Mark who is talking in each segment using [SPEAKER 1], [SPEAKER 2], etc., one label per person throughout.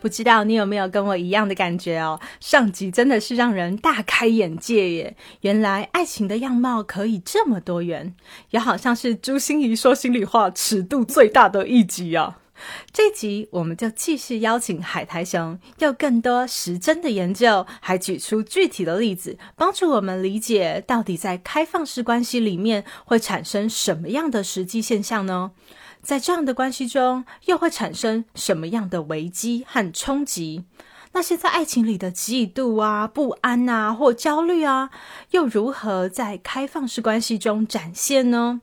[SPEAKER 1] 不知道你有没有跟我一样的感觉哦？上集真的是让人大开眼界耶！原来爱情的样貌可以这么多元，也好像是朱心怡说心里话尺度最大的一集啊！这集我们就继续邀请海苔熊，用更多实真的研究，还举出具体的例子，帮助我们理解到底在开放式关系里面会产生什么样的实际现象呢？在这样的关系中，又会产生什么样的危机和冲击？那些在爱情里的嫉妒啊、不安啊或焦虑啊，又如何在开放式关系中展现呢？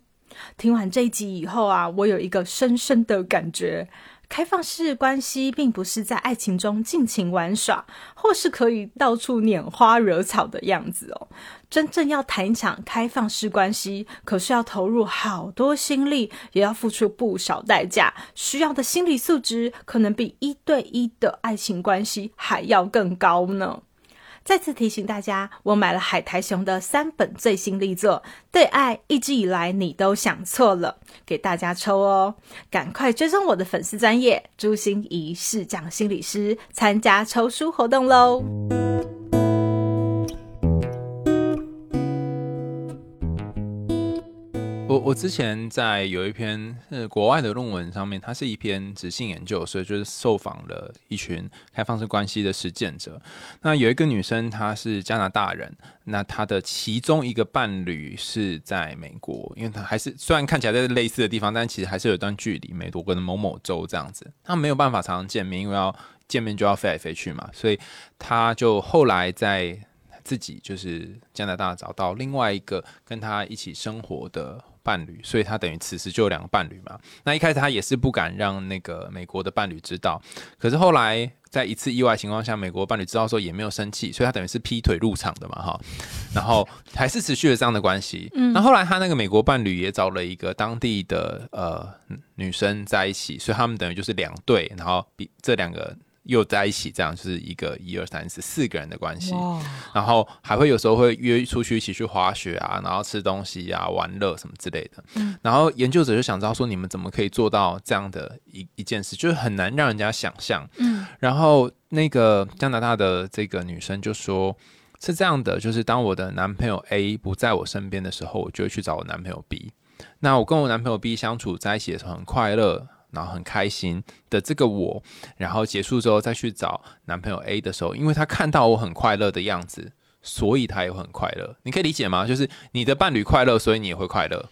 [SPEAKER 1] 听完这一集以后啊，我有一个深深的感觉。开放式关系并不是在爱情中尽情玩耍，或是可以到处拈花惹草的样子哦。真正要谈一场开放式关系，可是要投入好多心力，也要付出不少代价，需要的心理素质可能比一对一的爱情关系还要更高呢。再次提醒大家，我买了海苔熊的三本最新力作《对爱一直以来你都想错了》，给大家抽哦！赶快追踪我的粉丝专业朱心怡试讲心理师，参加抽书活动喽！
[SPEAKER 2] 我之前在有一篇是国外的论文上面，它是一篇执性研究，所以就是受访了一群开放式关系的实践者。那有一个女生，她是加拿大人，那她的其中一个伴侣是在美国，因为她还是虽然看起来在类似的地方，但其实还是有一段距离，美国的某某州这样子，她没有办法常常见面，因为要见面就要飞来飞去嘛，所以她就后来在自己就是加拿大找到另外一个跟她一起生活的。伴侣，所以他等于此时就有两个伴侣嘛。那一开始他也是不敢让那个美国的伴侣知道，可是后来在一次意外情况下，美国伴侣知道时候也没有生气，所以他等于是劈腿入场的嘛，哈。然后还是持续了这样的关系。嗯，那后来他那个美国伴侣也找了一个当地的呃女生在一起，所以他们等于就是两对，然后比这两个。又在一起，这样就是一个一二三四四个人的关系，然后还会有时候会约出去一起去滑雪啊，然后吃东西啊、玩乐什么之类的。然后研究者就想知道说，你们怎么可以做到这样的一一件事，就是很难让人家想象。嗯，然后那个加拿大的这个女生就说，是这样的，就是当我的男朋友 A 不在我身边的时候，我就会去找我男朋友 B。那我跟我男朋友 B 相处在一起的时候很快乐。然后很开心的这个我，然后结束之后再去找男朋友 A 的时候，因为他看到我很快乐的样子，所以他也很快乐。你可以理解吗？就是你的伴侣快乐，所以你也会快乐。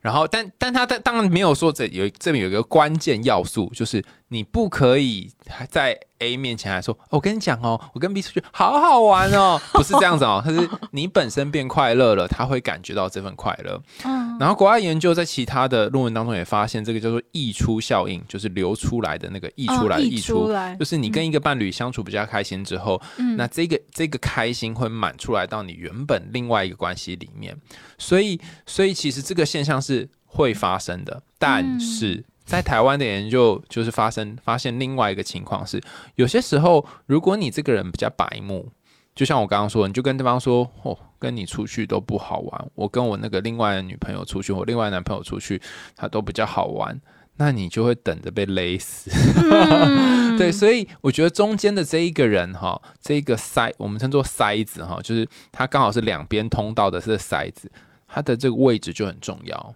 [SPEAKER 2] 然后，但但他当当然没有说这有这边有一个关键要素，就是你不可以在 A 面前还说，我跟你讲哦，我跟 B 出去好好玩哦，不是这样子哦，他是你本身变快乐了，他会感觉到这份快乐。嗯，然后国外研究在其他的论文当中也发现，这个叫做溢出效应，就是流出来的那个溢出来的溢出，就是你跟一个伴侣相处比较开心之后，那这个这个开心会满出来到你原本另外一个关系里面，所以所以其实这个现象是。是会发生的，但是在台湾的研究就是发生发现另外一个情况是，有些时候如果你这个人比较白目，就像我刚刚说，你就跟对方说，哦，跟你出去都不好玩，我跟我那个另外的女朋友出去，我另外男朋友出去，他都比较好玩，那你就会等着被勒死。对，所以我觉得中间的这一个人哈，这一个塞，我们称作塞子哈，就是他刚好是两边通道的这个塞子，他的这个位置就很重要。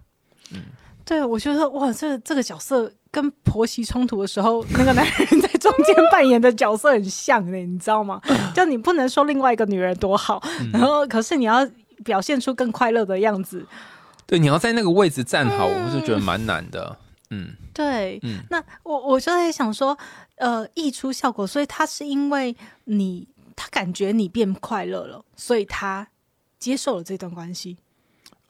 [SPEAKER 1] 嗯，对，我觉得哇，这这个角色跟婆媳冲突的时候，那个男人在中间扮演的角色很像呢，你知道吗？就你不能说另外一个女人多好，然后可是你要表现出更快乐的样子。
[SPEAKER 2] 对，你要在那个位置站好，我是觉得蛮难的。嗯，
[SPEAKER 1] 对，嗯，那我我就在想说，呃，溢出效果，所以他是因为你他感觉你变快乐了，所以他接受了这段关系。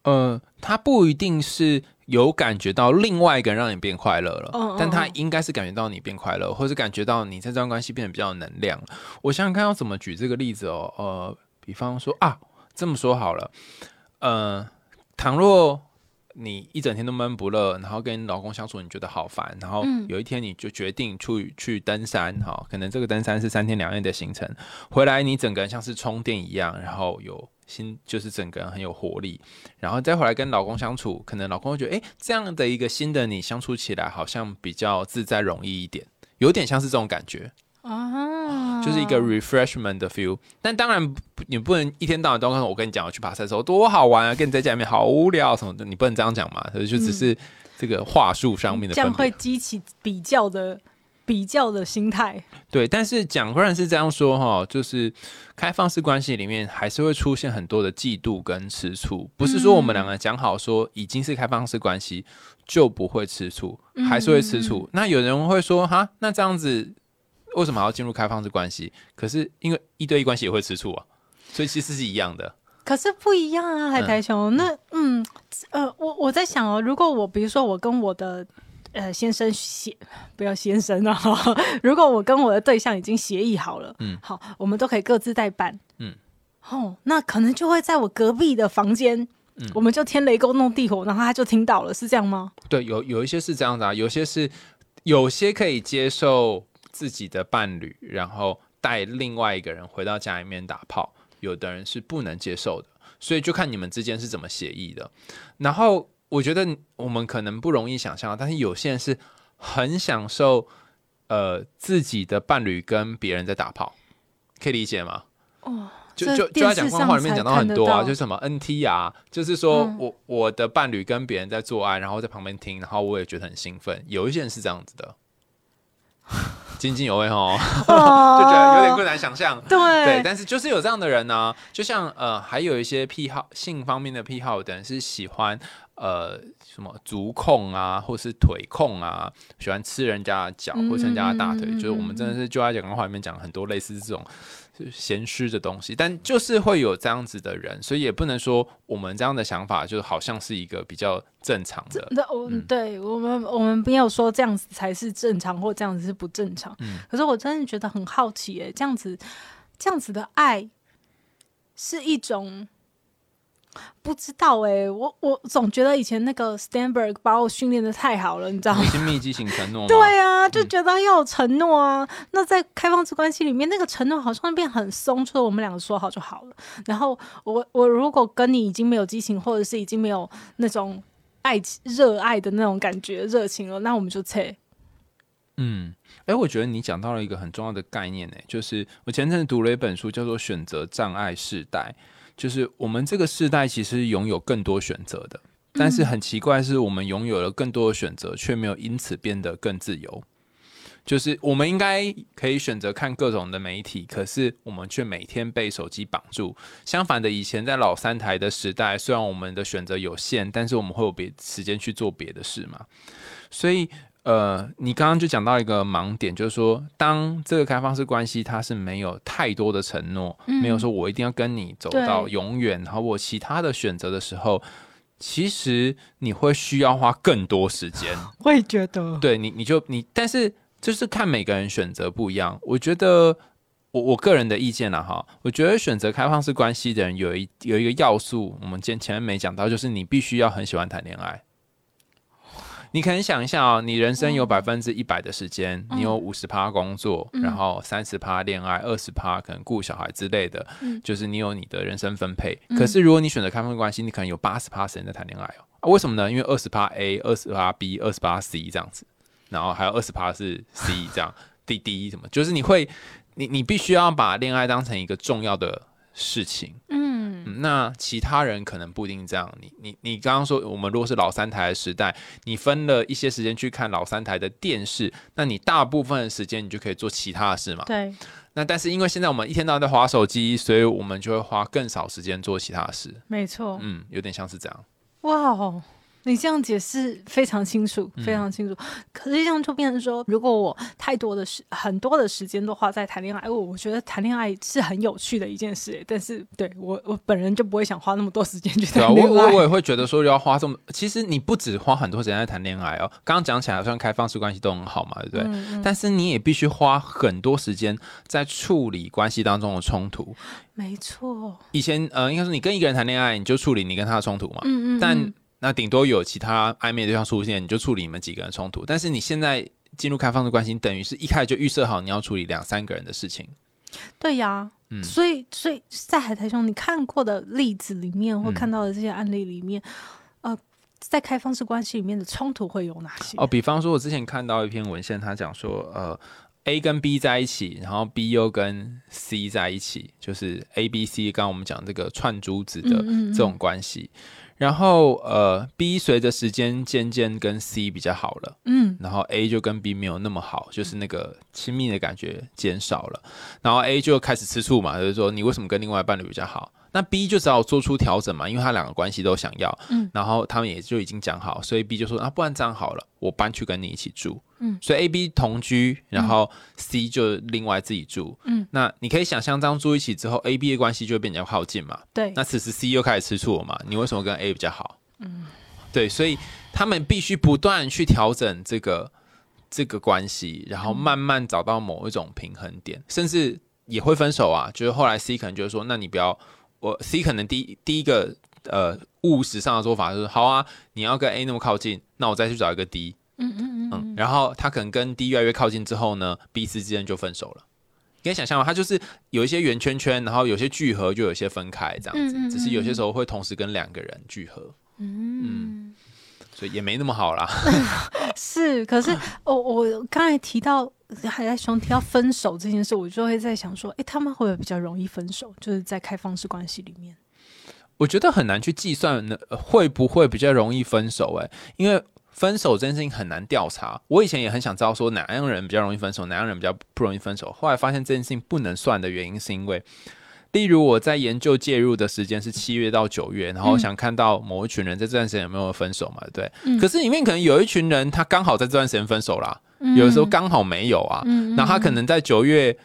[SPEAKER 2] 呃，他不一定是有感觉到另外一个人让你变快乐了，但他应该是感觉到你变快乐，或是感觉到你在这段关系变得比较有能量。我想想看要怎么举这个例子哦，呃，比方说啊，这么说好了，呃，倘若你一整天都闷不乐，然后跟你老公相处你觉得好烦，然后
[SPEAKER 3] 嗯
[SPEAKER 2] 有一天你就决定去去登山，哈，可能这个登山是三天两夜的行程，回来你整个人像是充电一样，然后有新就是整个人很有活力，然后再回来跟老公相处，可能老公会觉得，哎，这样的一个新的你相处起来好像比较自在容易一点，有点像是这种感觉。
[SPEAKER 3] 啊，
[SPEAKER 2] 就是一个 refreshment 的 feel。但当然，你不能一天到晚都跟我跟你讲，我去爬山的时候多好玩啊，跟你在家里面好无聊什么的，你不能这样讲嘛。所以就只是这个话术上面的
[SPEAKER 3] 这样会。激起比较的比较的心态。
[SPEAKER 2] 对，但是讲虽然是这样说哈，就是开放式关系里面还是会出现很多的嫉妒跟吃醋，不是说我们两个讲好说已经是开放式关系就不会吃醋，还是会吃醋。那有人会说哈，那这样子为什么还要进入开放式关系？可是因为一对一关系也会吃醋啊，所以其实是一样的。
[SPEAKER 3] 可是不一样啊，海苔熊。那嗯呃，我我在想哦，如果我比如说我跟我的呃先生协不要先生啊，如果我跟我的对象已经协议好了，
[SPEAKER 2] 嗯
[SPEAKER 3] 好，我们都可以各自代办，
[SPEAKER 2] 嗯，
[SPEAKER 3] 哦，那可能就会在我隔壁的房间。
[SPEAKER 2] 嗯
[SPEAKER 3] 我们就天雷勾动地火，然后他就听到了，是这样吗？
[SPEAKER 2] 对，有有一些是这样的啊，有些是有些可以接受自己的伴侣，然后带另外一个人回到家里面打炮，有的人是不能接受的，所以就看你们之间是怎么协议的。然后我觉得我们可能不容易想象，但是有些人是很享受呃自己的伴侣跟别人在打炮，可以理解吗？
[SPEAKER 3] 哦，
[SPEAKER 2] 就就就在讲官话里面讲到很多啊，就是什么 NT 啊，就是说
[SPEAKER 3] 嗯。
[SPEAKER 2] 我我的伴侣跟别人在做爱，然后在旁边听，然后我也觉得很兴奋。有一些人是这样子的，津津有味哦，就觉得有点困难想象。对，
[SPEAKER 3] 对
[SPEAKER 2] 但是就是有这样的人呢、就像呃，还有一些癖好性方面的癖好的人是喜欢呃什么足控啊，或是腿控啊，喜欢吃人家的脚或吃人家的大腿，就是我们真的是就在讲官话里面讲很多类似这种就是闲湿的东西，但就是会有这样子的人，所以也不能说我们这样的想法就好像是一个比较正常的。
[SPEAKER 3] 那我、对我们我们没有说这样子才是正常，或这样子是不正常。
[SPEAKER 2] 嗯
[SPEAKER 3] 可是我真的觉得很好奇，哎，这样子这样子的爱是一种不知道哎，我我总觉得以前那个 Stanberg 把我训练的太好了，你知道吗？
[SPEAKER 2] 亲密集型承诺吗？
[SPEAKER 3] 对啊，就觉得要有承诺啊。那在开放式关系里面，那个承诺好像变很松，除了我们两个说好就好了。然后我我如果跟你已经没有激情，或者是已经没有那种爱热爱的那种感觉热情了，那我们就撤。
[SPEAKER 2] 嗯，哎，我觉得你讲到了一个很重要的概念，呢，就是我前阵子读了一本书，叫做《选择障碍世代》，就是我们这个世代其实拥有更多选择的，但是很奇怪，是我们拥有了更多的选择，却没有因此变得更自由。就是我们应该可以选择看各种的媒体，可是我们却每天被手机绑住。相反的，以前在老三台的时代，虽然我们的选择有限，但是我们会有别时间去做别的事嘛。所以，呃，你刚刚就讲到一个盲点，就是说，当这个开放式关系它是没有太多的承诺，没有说我一定要跟你走到永远，然后我其他的选择的时候，其实你会需要花更多时间。
[SPEAKER 3] 我也觉得，
[SPEAKER 2] 对你，你就你，但是就是看每个人选择不一样。我觉得我我个人的意见啦，哈，我觉得选择开放式关系的人有一有一个要素，我们前前面没讲到，就是你必须要很喜欢谈恋爱。你可能想一下哦，你人生有百分之一百的时间，你有五十趴工作，然后三十趴恋爱，二十趴可能顾小孩之类的，就是你有你的人生分配。可是如果你选择开放关系，你可能有八十趴时间在谈恋爱哦、啊为什么呢？因为二十趴 A，二十趴 B，二十趴 C 这样子。然后还有二十趴是 C 这样，D D 什么，就是你会，你你必须要把恋爱当成一个重要的事情。
[SPEAKER 3] 嗯，
[SPEAKER 2] 嗯那其他人可能不一定这样。你你你刚刚说，我们如果是老三台的时代，你分了一些时间去看老三台的电视，那你大部分的时间你就可以做其他的事嘛。
[SPEAKER 3] 对，
[SPEAKER 2] 那但是因为现在我们一天到晚在划手机，所以我们就会花更少时间做其他的事。
[SPEAKER 3] 没错。
[SPEAKER 2] 嗯，有点像是这样。
[SPEAKER 3] 哇哦，你这样解释非常清楚，非常清楚。可是这样就变成说，如果我太多的时很多的时间都花在谈恋爱，我我觉得谈恋爱是很有趣的一件事。但是对我我本人就不会想花那么多时间去谈恋爱。
[SPEAKER 2] 我我我也会觉得说要花这么，其实你不止花很多时间在谈恋爱哦。刚刚讲起来，像开放式关系都很好嘛，对不对？但是你也必须花很多时间在处理关系当中的冲突。
[SPEAKER 3] 没错。
[SPEAKER 2] 以前呃，应该说你跟一个人谈恋爱，你就处理你跟他的冲突嘛。嗯嗯。但那顶多有其他暧昧对象出现，你就处理你们几个人冲突。但是你现在进入开放式关系，等于是一开始就预设好你要处理两三个人的事情。
[SPEAKER 3] 对呀，嗯，所以所以在海苔兄你看过的例子里面，或看到的这些案例里面，呃，在开放式关系里面的冲突会有哪些？
[SPEAKER 2] 哦，比方说，我之前看到一篇文献，他讲说，呃，A 跟 B 在一起，然后 B 又跟 C 在一起，就是 A、B、C，刚刚我们讲这个串珠子的这种关系。然后呃，B 随着时间渐渐跟 C 比较好了，嗯，然后 A 就跟 B 没有那么好，就是那个亲密的感觉减少了，然后 A 就开始吃醋嘛，就是说你为什么跟另外伴侣比较好？那 B 就只好做出调整嘛，因为他两个关系都想要，嗯，然后他们也就已经讲好，所以 B 就说啊，不然这样好了，我搬去跟你一起住，嗯，所以 A、B 同居，然后 C 就另外自己住，嗯，那你可以想象这样住一起之后，A、B 的关系就会变比较靠近嘛，
[SPEAKER 3] 对，
[SPEAKER 2] 那此时 C 又开始吃醋了嘛，你为什么跟 A 比较好？嗯，对，所以他们必须不断去调整这个这个关系，然后慢慢找到某一种平衡点，甚至也会分手啊，就是后来 C 可能就是说，那你不要。我 C 可能第第一个呃务实上的做法就是好啊，你要跟 A 那么靠近，那我再去找一个 D，嗯嗯嗯，然后他可能跟 D 越来越靠近之后呢，B、C 之间就分手了。你可以想象吗？他就是有一些圆圈圈，然后有些聚合，就有些分开这样子。只是有些时候会同时跟两个人聚合，嗯，所以也没那么好啦。
[SPEAKER 3] 是，可是我我刚才提到。还在想提到分手这件事，我就会在想说，哎，他们会不会比较容易分手？就是在开放式关系里面，
[SPEAKER 2] 我觉得很难去计算呢，会不会比较容易分手？哎，因为分手这件事情很难调查。我以前也很想知道说哪样人比较容易分手，哪样人比较不容易分手。后来发现这件事情不能算的原因，是因为，例如我在研究介入的时间是七月到九月，然后想看到某一群人在这段时间有没有分手嘛？对，可是里面可能有一群人他刚好在这段时间分手啦。有的时候刚好没有啊，那他可能在九月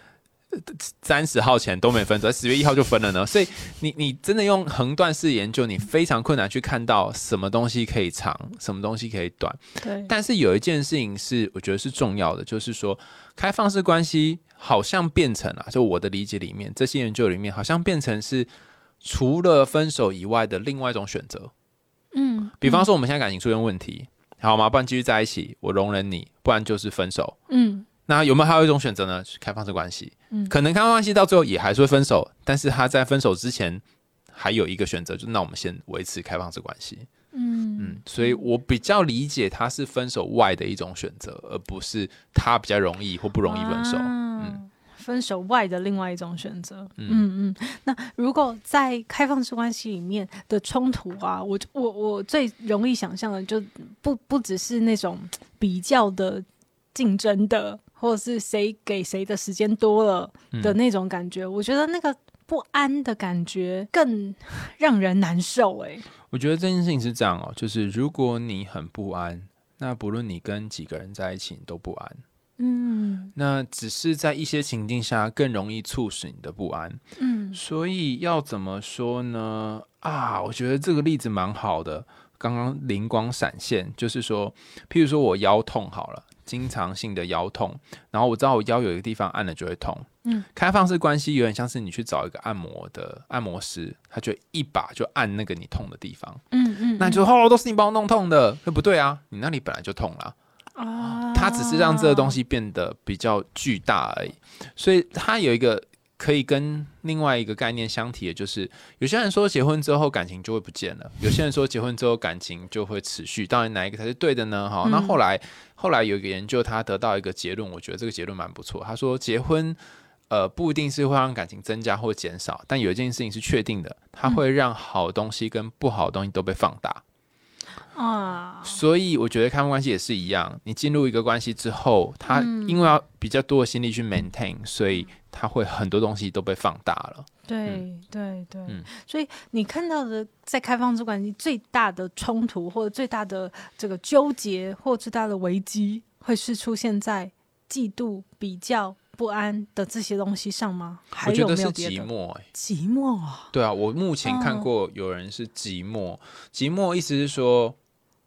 [SPEAKER 2] 三十号前都没分，在十月一号就分了呢。所以你你真的用横断式研究，你非常困难去看到什么东西可以长，什么东西可以短。
[SPEAKER 3] 对。
[SPEAKER 2] 但是有一件事情是我觉得是重要的，就是说开放式关系好像变成了，就我的理解里面，这些研究里面好像变成是除了分手以外的另外一种选择。嗯。比方说我们现在感情出现问题。好吗？不然继续在一起，我容忍你；不然就是分手。嗯，那有没有还有一种选择呢？开放式关系。嗯，可能开放关系到最后也还是会分手，但是他在分手之前还有一个选择，就那我们先维持开放式关系。嗯嗯，所以我比较理解他是分手外的一种选择，而不是他比较容易或不容易分手。嗯。
[SPEAKER 3] 分手外的另外一种选择，嗯嗯，那如果在开放式关系里面的冲突啊，我我我最容易想象的就不不只是那种比较的竞争的，或者是谁给谁的时间多了的那种感觉，我觉得那个不安的感觉更让人难受。哎，
[SPEAKER 2] 我觉得这件事情是这样哦，就是如果你很不安，那不论你跟几个人在一起，你都不安。嗯，那只是在一些情境下更容易促使你的不安。嗯，所以要怎么说呢？啊，我觉得这个例子蛮好的。刚刚灵光闪现，就是说，譬如说我腰痛好了，经常性的腰痛，然后我知道我腰有一个地方按了就会痛。嗯，开放式关系有点像是你去找一个按摩的按摩师，他就一把就按那个你痛的地方。嗯嗯，那就哦，都是你帮我弄痛的，那不对啊，你那里本来就痛了。啊，它只是让这个东西变得比较巨大而已，所以它有一个可以跟另外一个概念相提的，就是有些人说结婚之后感情就会不见了，有些人说结婚之后感情就会持续，到底哪一个才是对的呢？哈，那后来后来有一个研究，他得到一个结论，我觉得这个结论蛮不错。他说结婚呃不一定是会让感情增加或减少，但有一件事情是确定的，它会让好东西跟不好的东西都被放大。啊，所以我觉得开放关系也是一样。你进入一个关系之后，他因为要比较多的心力去 maintain，所以他会很多东西都被放大了。
[SPEAKER 3] 对对对，
[SPEAKER 2] 嗯
[SPEAKER 3] 所以你看到的在开放式关系最大的冲突，或者最大的这个纠结，或最大的危机，会是出现在嫉妒、比较、不安的这些东西上吗？还有
[SPEAKER 2] 我觉得是
[SPEAKER 3] 没有别的？
[SPEAKER 2] 寂寞、欸，
[SPEAKER 3] 寂寞啊，
[SPEAKER 2] 对啊，我目前看
[SPEAKER 3] 哦
[SPEAKER 2] 过有人是寂寞，寂寞意思是说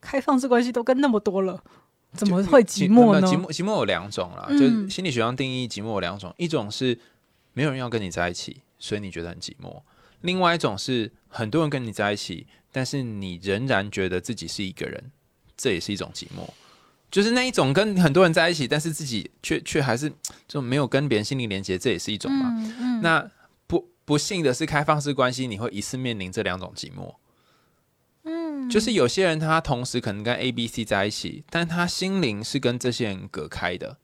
[SPEAKER 3] 开放式关系都跟那么多了，怎么会寂寞呢？
[SPEAKER 2] 寂寞寂寞有两种啦，
[SPEAKER 3] 嗯
[SPEAKER 2] 就是心理学上定义寂寞有两种，一种是没有人要跟你在一起，所以你觉得很寂寞；，另外一种是很多人跟你在一起，但是你仍然觉得自己是一个人，这也是一种寂寞。就是那一种跟很多人在一起，但是自己却却还是就没有跟别人心灵连接，这也是一种嘛。
[SPEAKER 3] 嗯嗯，
[SPEAKER 2] 那不不幸的是，开放式关系你会一次面临这两种寂寞。
[SPEAKER 3] 嗯，
[SPEAKER 2] 就是有些人他同时可能跟 A、B、C 在一起，但他心灵是跟这些人隔开的。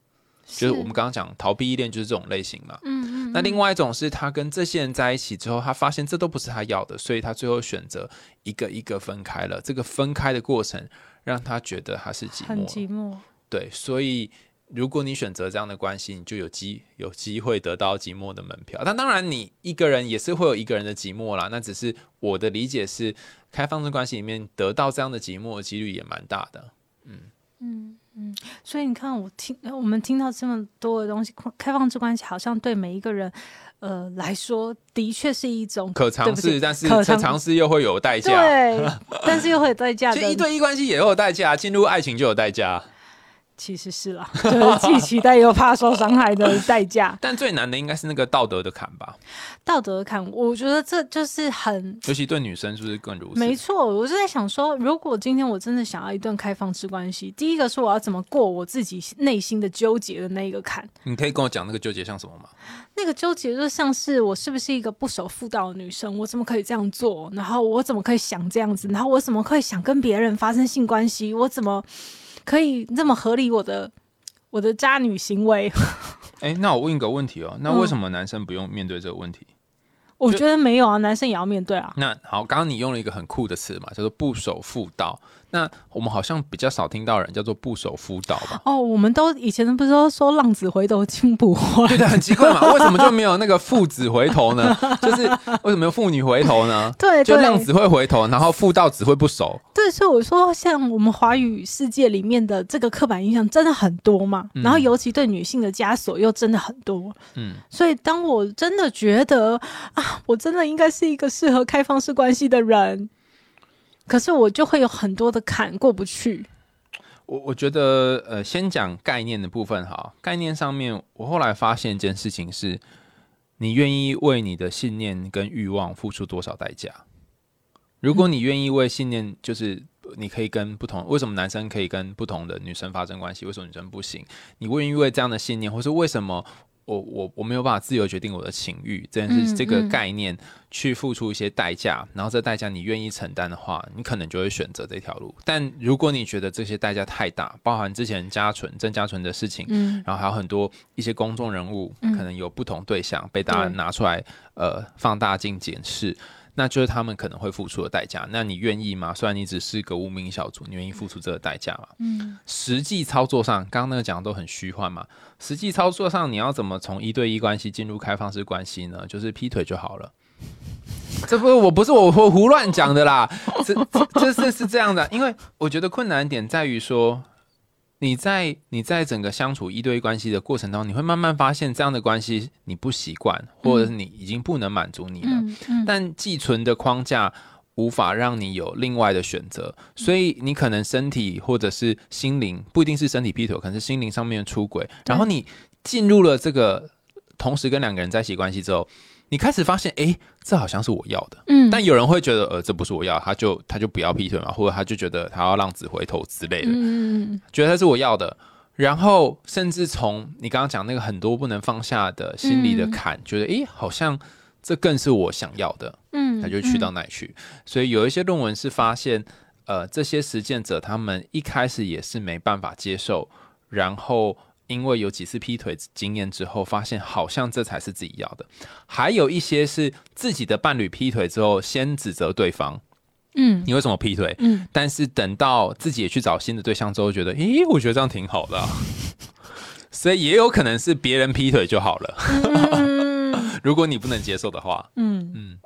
[SPEAKER 2] 就是我们刚刚讲逃避依恋，就是这种类型嘛。
[SPEAKER 3] 嗯嗯，
[SPEAKER 2] 那另外一种是他跟这些人在一起之后，他发现这都不是他要的，所以他最后选择一个一个分开了。这个分开的过程让他觉得他是寂
[SPEAKER 3] 很
[SPEAKER 2] 寞。
[SPEAKER 3] 寂寞，
[SPEAKER 2] 对，所以如果你选择这样的关系，你就有机有机会得到寂寞的门票。但当然，你一个人也是会有一个人的寂寞啦。那只是我的理解是，开放式关系里面得到这样的寂寞的几率也蛮大的。
[SPEAKER 3] 嗯嗯嗯所以你看，我听我们听到这么多的东西，开放式关系好像对每一个人，呃来说，的确是一种
[SPEAKER 2] 可尝试，但是
[SPEAKER 3] 可尝
[SPEAKER 2] 试又会有代价。
[SPEAKER 3] 对，但是又会有代价的，
[SPEAKER 2] 就一对一关系也会有代价，进入爱情就有代价。
[SPEAKER 3] 其实是啦，就是既期待又怕受伤害的代价。
[SPEAKER 2] 但最难的应该是那个道德的坎吧，
[SPEAKER 3] 道德坎，我觉得这就是很
[SPEAKER 2] 尤其对女生是不是更如此？
[SPEAKER 3] 没错。我就在想说，如果今天我真的想要一段开放式关系，第一个是我要怎么过我自己内心的纠结的那一个坎。
[SPEAKER 2] 你可以跟我讲那个纠结像什么吗？
[SPEAKER 3] 那个纠结就像是我是不是一个不守妇道的女生，我怎么可以这样做？然后我怎么可以想这样子？然后我怎么可以想跟别人发生性关系？我怎么可以这么合理我的我的渣女行为？
[SPEAKER 2] 哎、那我问一个问题哦，那
[SPEAKER 3] 嗯
[SPEAKER 2] 为什么男生不用面对这个问题？
[SPEAKER 3] 我觉得没有啊，男生也要面对啊。
[SPEAKER 2] 那好，刚刚你用了一个很酷的词嘛，叫做不守妇道。那我们好像比较少听到人叫做不守妇道吧？
[SPEAKER 3] 哦，我们都以前不是都说浪子回头金不换？
[SPEAKER 2] 对的，很奇怪嘛，为什么就没有那个父子回头呢？就是为什么有妇女回头呢？
[SPEAKER 3] 对对
[SPEAKER 2] 就浪子会回头，然后妇道只会不守。
[SPEAKER 3] 对，所以我说，像我们华语世界里面的这个刻板印象真的很多嘛，然后尤其对女性的枷锁又真的很多。
[SPEAKER 2] 嗯，
[SPEAKER 3] 所以当我真的觉得啊，我真的应该是一个适合开放式关系的人，可是我就会有很多的坎过不去。
[SPEAKER 2] 我我觉得呃，先讲概念的部分哈。概念上面，我后来发现一件事情是，你愿意为你的信念跟欲望付出多少代价？如果你愿意为信念，就是你可以跟不同，为什么男生可以跟不同的女生发生关系，为什么女生不行？你愿意为这样的信念，或是为什么我我我没有办法自由决定我的情欲这件事，
[SPEAKER 3] 嗯
[SPEAKER 2] 这个
[SPEAKER 3] 嗯
[SPEAKER 2] 概念去付出一些代价，然后这代价你愿意承担的话，你可能就会选择这条路。但如果你觉得这些代价太大，包含之前嘉纯郑嘉纯的事情，
[SPEAKER 3] 嗯
[SPEAKER 2] 然后还有很多一些公众人物，
[SPEAKER 3] 嗯
[SPEAKER 2] 可能有不同对象被大家拿出来呃放大镜检视。那就是他们可能会付出的代价。那你愿意吗？虽然你只是个无名小卒，你愿意付出这个代价吗？
[SPEAKER 3] 嗯
[SPEAKER 2] 实际操作上，刚刚那个讲的都很虚幻嘛。实际操作上，你要怎么从一对一关系进入开放式关系呢？就是劈腿就好了。这不，我不是我我胡乱讲的啦，这这这是是这样的，因为我觉得困难点在于说，你在你在整个相处一对一关系的过程当中，你会慢慢发现这样的关系你不习惯，或者是你已经不能满足你了。
[SPEAKER 3] 嗯嗯，
[SPEAKER 2] 但寄存的框架无法让你有另外的选择，所以你可能身体或者是心灵，不一定是身体劈腿，可能是心灵上面出轨。然后你进入了这个同时跟两个人在一起关系之后，你开始发现，诶，这好像是我要的。
[SPEAKER 3] 嗯，
[SPEAKER 2] 但有人会觉得，呃，这不是我要，他就他就不要劈腿嘛，或者他就觉得他要浪子回头之类的。
[SPEAKER 3] 嗯嗯
[SPEAKER 2] 觉得他是我要的，然后甚至从你刚刚讲那个很多不能放下的心理的
[SPEAKER 3] 嗯
[SPEAKER 2] 坎，觉得诶，好像这更是我想要的，
[SPEAKER 3] 嗯，
[SPEAKER 2] 他就去到那里去。所以有一些论文是发现，呃，这些实践者他们一开始也是没办法接受，然后。因为有几次劈腿经验之后，发现好像这才是自己要的。还有一些是自己的伴侣劈腿之后，先指责对方，
[SPEAKER 3] 嗯。
[SPEAKER 2] 你为什么劈腿？
[SPEAKER 3] 嗯。
[SPEAKER 2] 但是等到自己也去找新的对象之后，觉得，咦，我觉得这样挺好的啊、所以也有可能是别人劈腿就好了。
[SPEAKER 3] 嗯。
[SPEAKER 2] 如果你不能接受的话，
[SPEAKER 3] 嗯。
[SPEAKER 2] 嗯，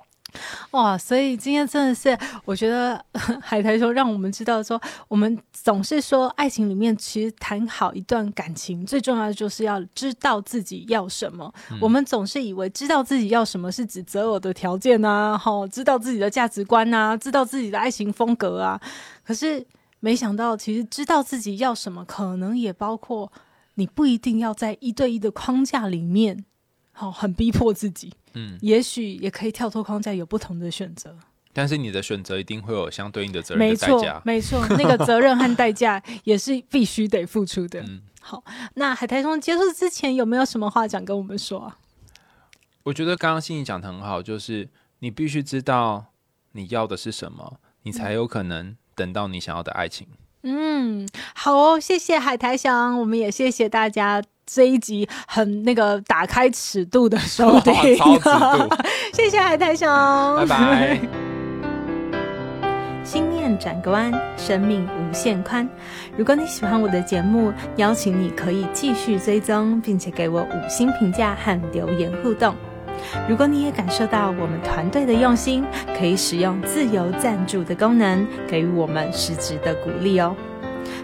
[SPEAKER 3] 哇，所以今天真的是，我觉得 海苔说让我们知道说，我们总是说爱情里面其实谈好一段感情，最重要的就是要知道自己要什么。我们总是以为知道自己要什么是指择偶的条件啊，哈，知道自己的价值观啊，知道自己的爱情风格啊，可是没想到，其实知道自己要什么，可能也包括你不一定要在一对一的框架里面，好，很逼迫自己。
[SPEAKER 2] 嗯，
[SPEAKER 3] 也许也可以跳脱框架，有不同的选择。
[SPEAKER 2] 但是你的选择一定会有相对应的责任
[SPEAKER 3] 没错。没错，那个责任和代价也是必须得付出的。
[SPEAKER 2] 嗯，
[SPEAKER 3] 好，那海苔兄结束之前有没有什么话想跟我们说啊？
[SPEAKER 2] 我觉得刚刚心怡讲的很好，就是你必须知道你要的是什么，你才有可能等到你想要的爱情。
[SPEAKER 3] 嗯，好哦，谢谢海苔翔，我们也谢谢大家这一集很那个打开尺度的收 听，谢谢海苔翔，
[SPEAKER 2] 拜拜。
[SPEAKER 3] 心念转个弯，生命无限宽。如果你喜欢我的节目，邀请你可以继续追踪，并且给我五星评价和留言互动。如果你也感受到我们团队的用心，可以使用自由赞助的功能，给予我们实质的鼓励哦。